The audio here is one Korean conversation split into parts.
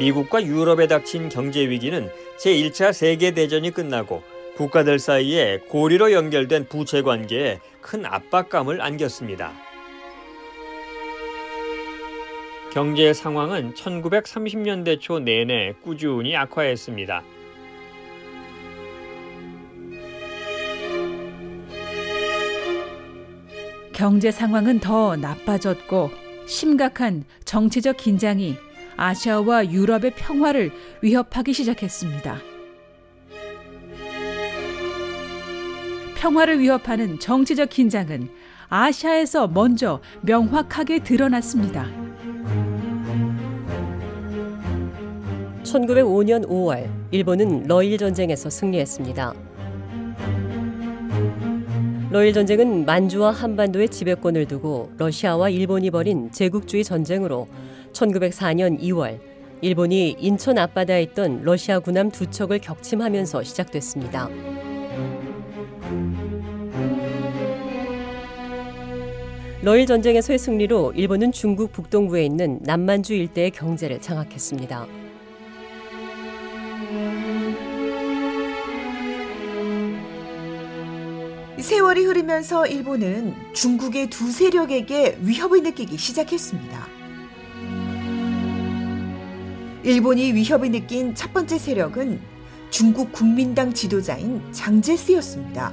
미국과 유럽에 닥친 경제 위기는 제1차 세계대전이 끝나고 국가들 사이에 고리로 연결된 부채 관계에 큰 압박감을 안겼습니다. 경제 상황은 1930년대 초 내내 꾸준히 악화했습니다. 경제 상황은 더 나빠졌고 심각한 정치적 긴장이 아시아와 유럽의 평화를 위협하기 시작했습니다. 평화를 위협하는 정치적 긴장은 아시아에서 먼저 명확하게 드러났습니다. 1905년 5월 일본은 러일 전쟁에서 승리했습니다. 러일 전쟁은 만주와 한반도의 지배권을 두고 러시아와 일본이 벌인 제국주의 전쟁으로 1904년 2월 일본이 인천 앞바다에 있던 러시아 군함 두 척을 격침하면서 시작됐습니다. 러일 전쟁에서의 승리로 일본은 중국 북동부에 있는 남만주 일대의 경제를 장악했습니다. 세월이 흐르면서 일본은 중국의 두 세력에게 위협을 느끼기 시작했습니다. 일본이 위협을 느낀 첫 번째 세력은 중국 국민당 지도자인 장제스였습니다.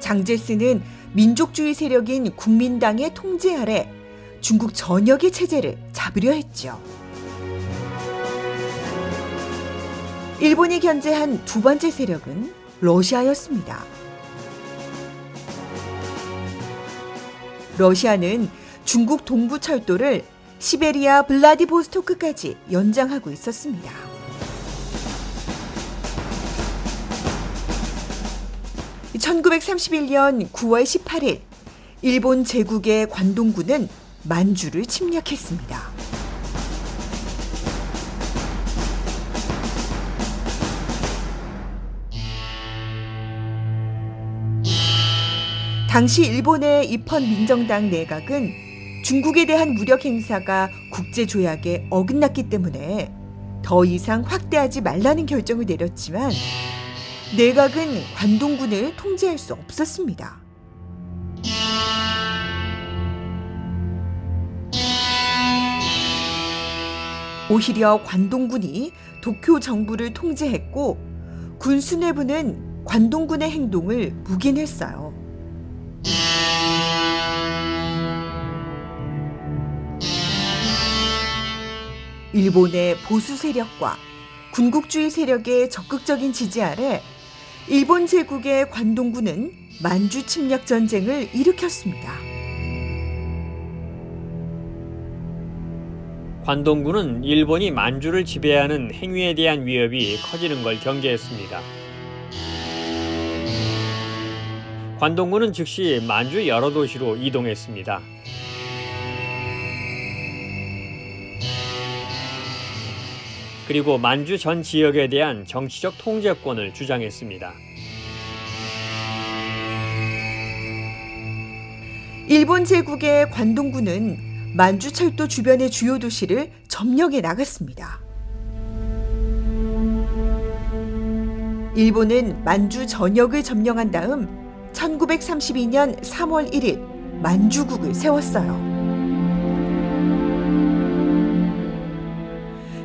장제스는 민족주의 세력인 국민당의 통제 아래 중국 전역의 체제를 잡으려 했죠. 일본이 견제한 두 번째 세력은 러시아였습니다. 러시아는 중국 동부 철도를 시베리아 블라디보스토크까지 연장하고 있었습니다. (1931년 9월 18일) 일본 제국의 관동군은 만주를 침략했습니다. 당시 일본의 입헌 민정당 내각은 중국에 대한 무력 행사가 국제 조약에 어긋났기 때문에 더 이상 확대하지 말라는 결정을 내렸지만 내각은 관동군을 통제할 수 없었습니다. 오히려 관동군이 도쿄 정부를 통제했고 군 수뇌부는 관동군의 행동을 묵인했어요. 일본의 보수 세력과 군국주의 세력의 적극적인 지지 아래 일본 제국의 관동군은 만주 침략 전쟁을 일으켰습니다. 관동군은 일본이 만주를 지배하는 행위에 대한 위협이 커지는 걸 경계했습니다. 관동군은 즉시 만주 여러 도시로 이동했습니다. 그리고 만주 전 지역에 대한 정치적 통제권을 주장했습니다. 일본 제국의 관동군은 만주 철도 주변의 주요 도시를 점령해 나갔습니다. 일본은 만주 전역을 점령한 다음 1932년 3월 1일 만주국을 세웠어요.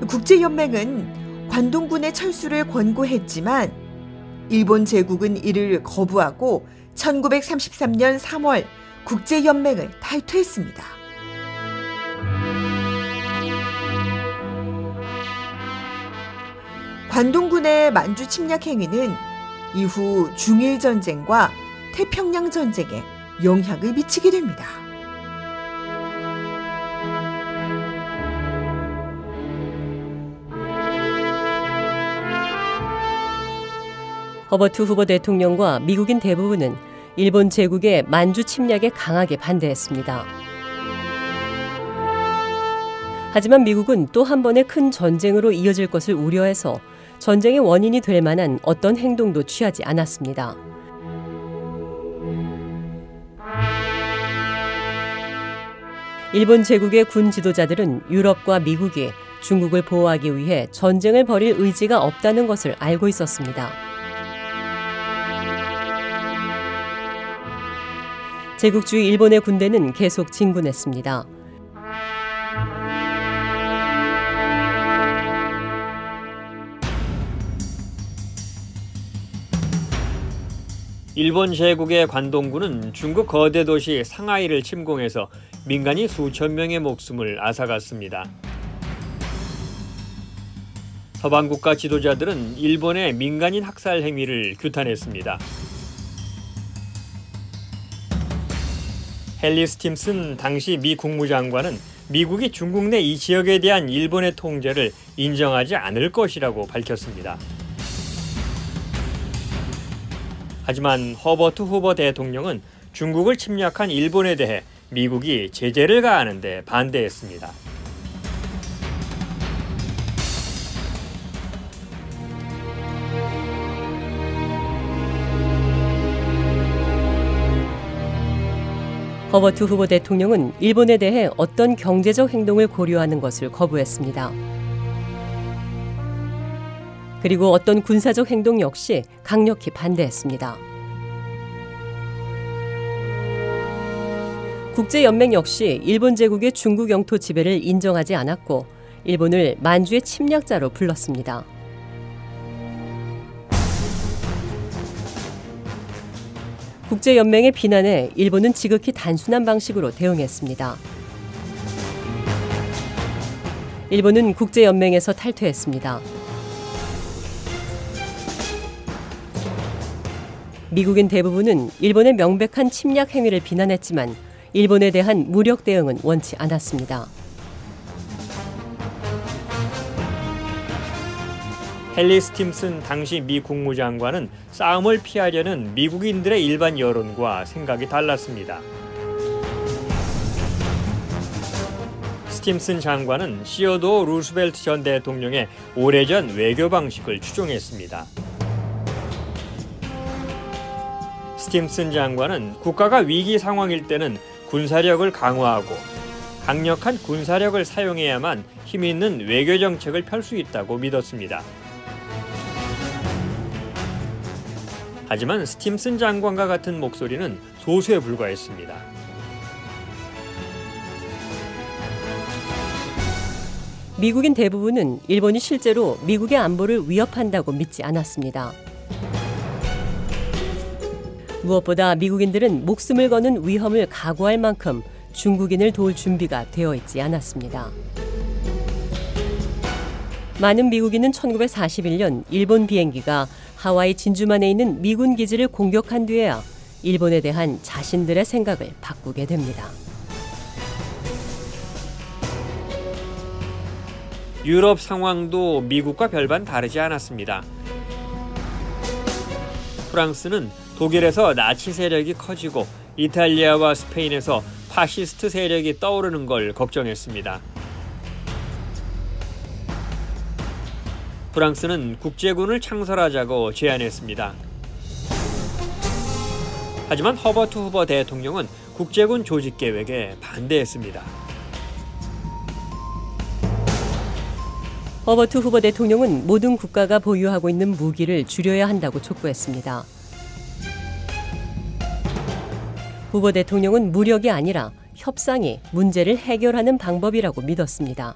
국제연맹은 관동군의 철수를 권고했지만 일본 제국은 이를 거부하고 1933년 3월 국제연맹을 탈퇴했습니다. 관동군의 만주 침략 행위는 이후 중일 전쟁과 태평양 전쟁에 영향을 미치게 됩니다. 허버트 후보 대통령과 미국인 대부분은 일본 제국의 만주 침략에 강하게 반대했습니다. 하지만 미국은 또 한 번의 큰 전쟁으로 이어질 것을 우려해서 전쟁의 원인이 될 만한 어떤 행동도 취하지 않았습니다. 일본 제국의 군 지도자들은 유럽과 미국이 중국을 보호하기 위해 전쟁을 벌일 의지가 없다는 것을 알고 있었습니다. 제국주의 일본의 군대는 계속 진군했습니다. 일본 제국의 관동군은 중국 거대 도시 상하이를 침공해서 민간인 수천 명의 목숨을 앗아갔습니다. 서방 국가 지도자들은 일본의 민간인 학살 행위를 규탄했습니다. 헨리 스팀슨 당시 미 국무장관은 미국이 중국 내 이 지역에 대한 일본의 통제를 인정하지 않을 것이라고 밝혔습니다. 하지만 허버트 후보 대통령은 중국을 침략한 일본에 대해 미국이 제재를 가하는데 반대했습니다. 허버트 후보 대통령은 일본에 대해 어떤 경제적 행동을 고려하는 것을 거부했습니다. 그리고 어떤 군사적 행동 역시 강력히 반대했습니다. 국제연맹 역시 일본 제국의 중국 영토 지배를 인정하지 않았고 일본을 만주의 침략자로 불렀습니다. 국제연맹의 비난에 일본은 지극히 단순한 방식으로 대응했습니다. 일본은 국제연맹에서 탈퇴했습니다. 미국인 대부분은 일본의 명백한 침략 행위를 비난했지만 일본에 대한 무력 대응은 원치 않았습니다. 헨리 스팀슨 당시 미 국무장관은 싸움을 피하려는 미국인들의 일반 여론과 생각이 달랐습니다. 스팀슨 장관은 시어도 루스벨트 전 대통령의 오래전 외교 방식을 추종했습니다. 스팀슨 장관은 국가가 위기 상황일 때는 군사력을 강화하고 강력한 군사력을 사용해야만 힘 있는 외교 정책을 펼 수 있다고 믿었습니다. 하지만 스팀슨 장관과 같은 목소리는 소수에 불과했습니다. 미국인 대부분은 일본이 실제로 미국의 안보를 위협한다고 믿지 않았습니다. 무엇보다 미국인들은 목숨을 거는 위험을 각오할 만큼 중국인을 도울 준비가 되어 있지 않았습니다. 많은 미국인은 1941년 일본 비행기가 하와이 진주만에 있는 미군 기지를 공격한 뒤에야 일본에 대한 자신들의 생각을 바꾸게 됩니다. 유럽 상황도 미국과 별반 다르지 않았습니다. 프랑스는 독일에서 나치 세력이 커지고 이탈리아와 스페인에서 파시스트 세력이 떠오르는 걸 걱정했습니다. 프랑스는 국제군을 창설하자고 제안했습니다. 하지만 허버트 후보 대통령은 국제군 조직 계획에 반대했습니다. 허버트 후보 대통령은 모든 국가가 보유하고 있는 무기를 줄여야 한다고 촉구했습니다. 후보 대통령은 무력이 아니라 협상이 문제를 해결하는 방법이라고 믿었습니다.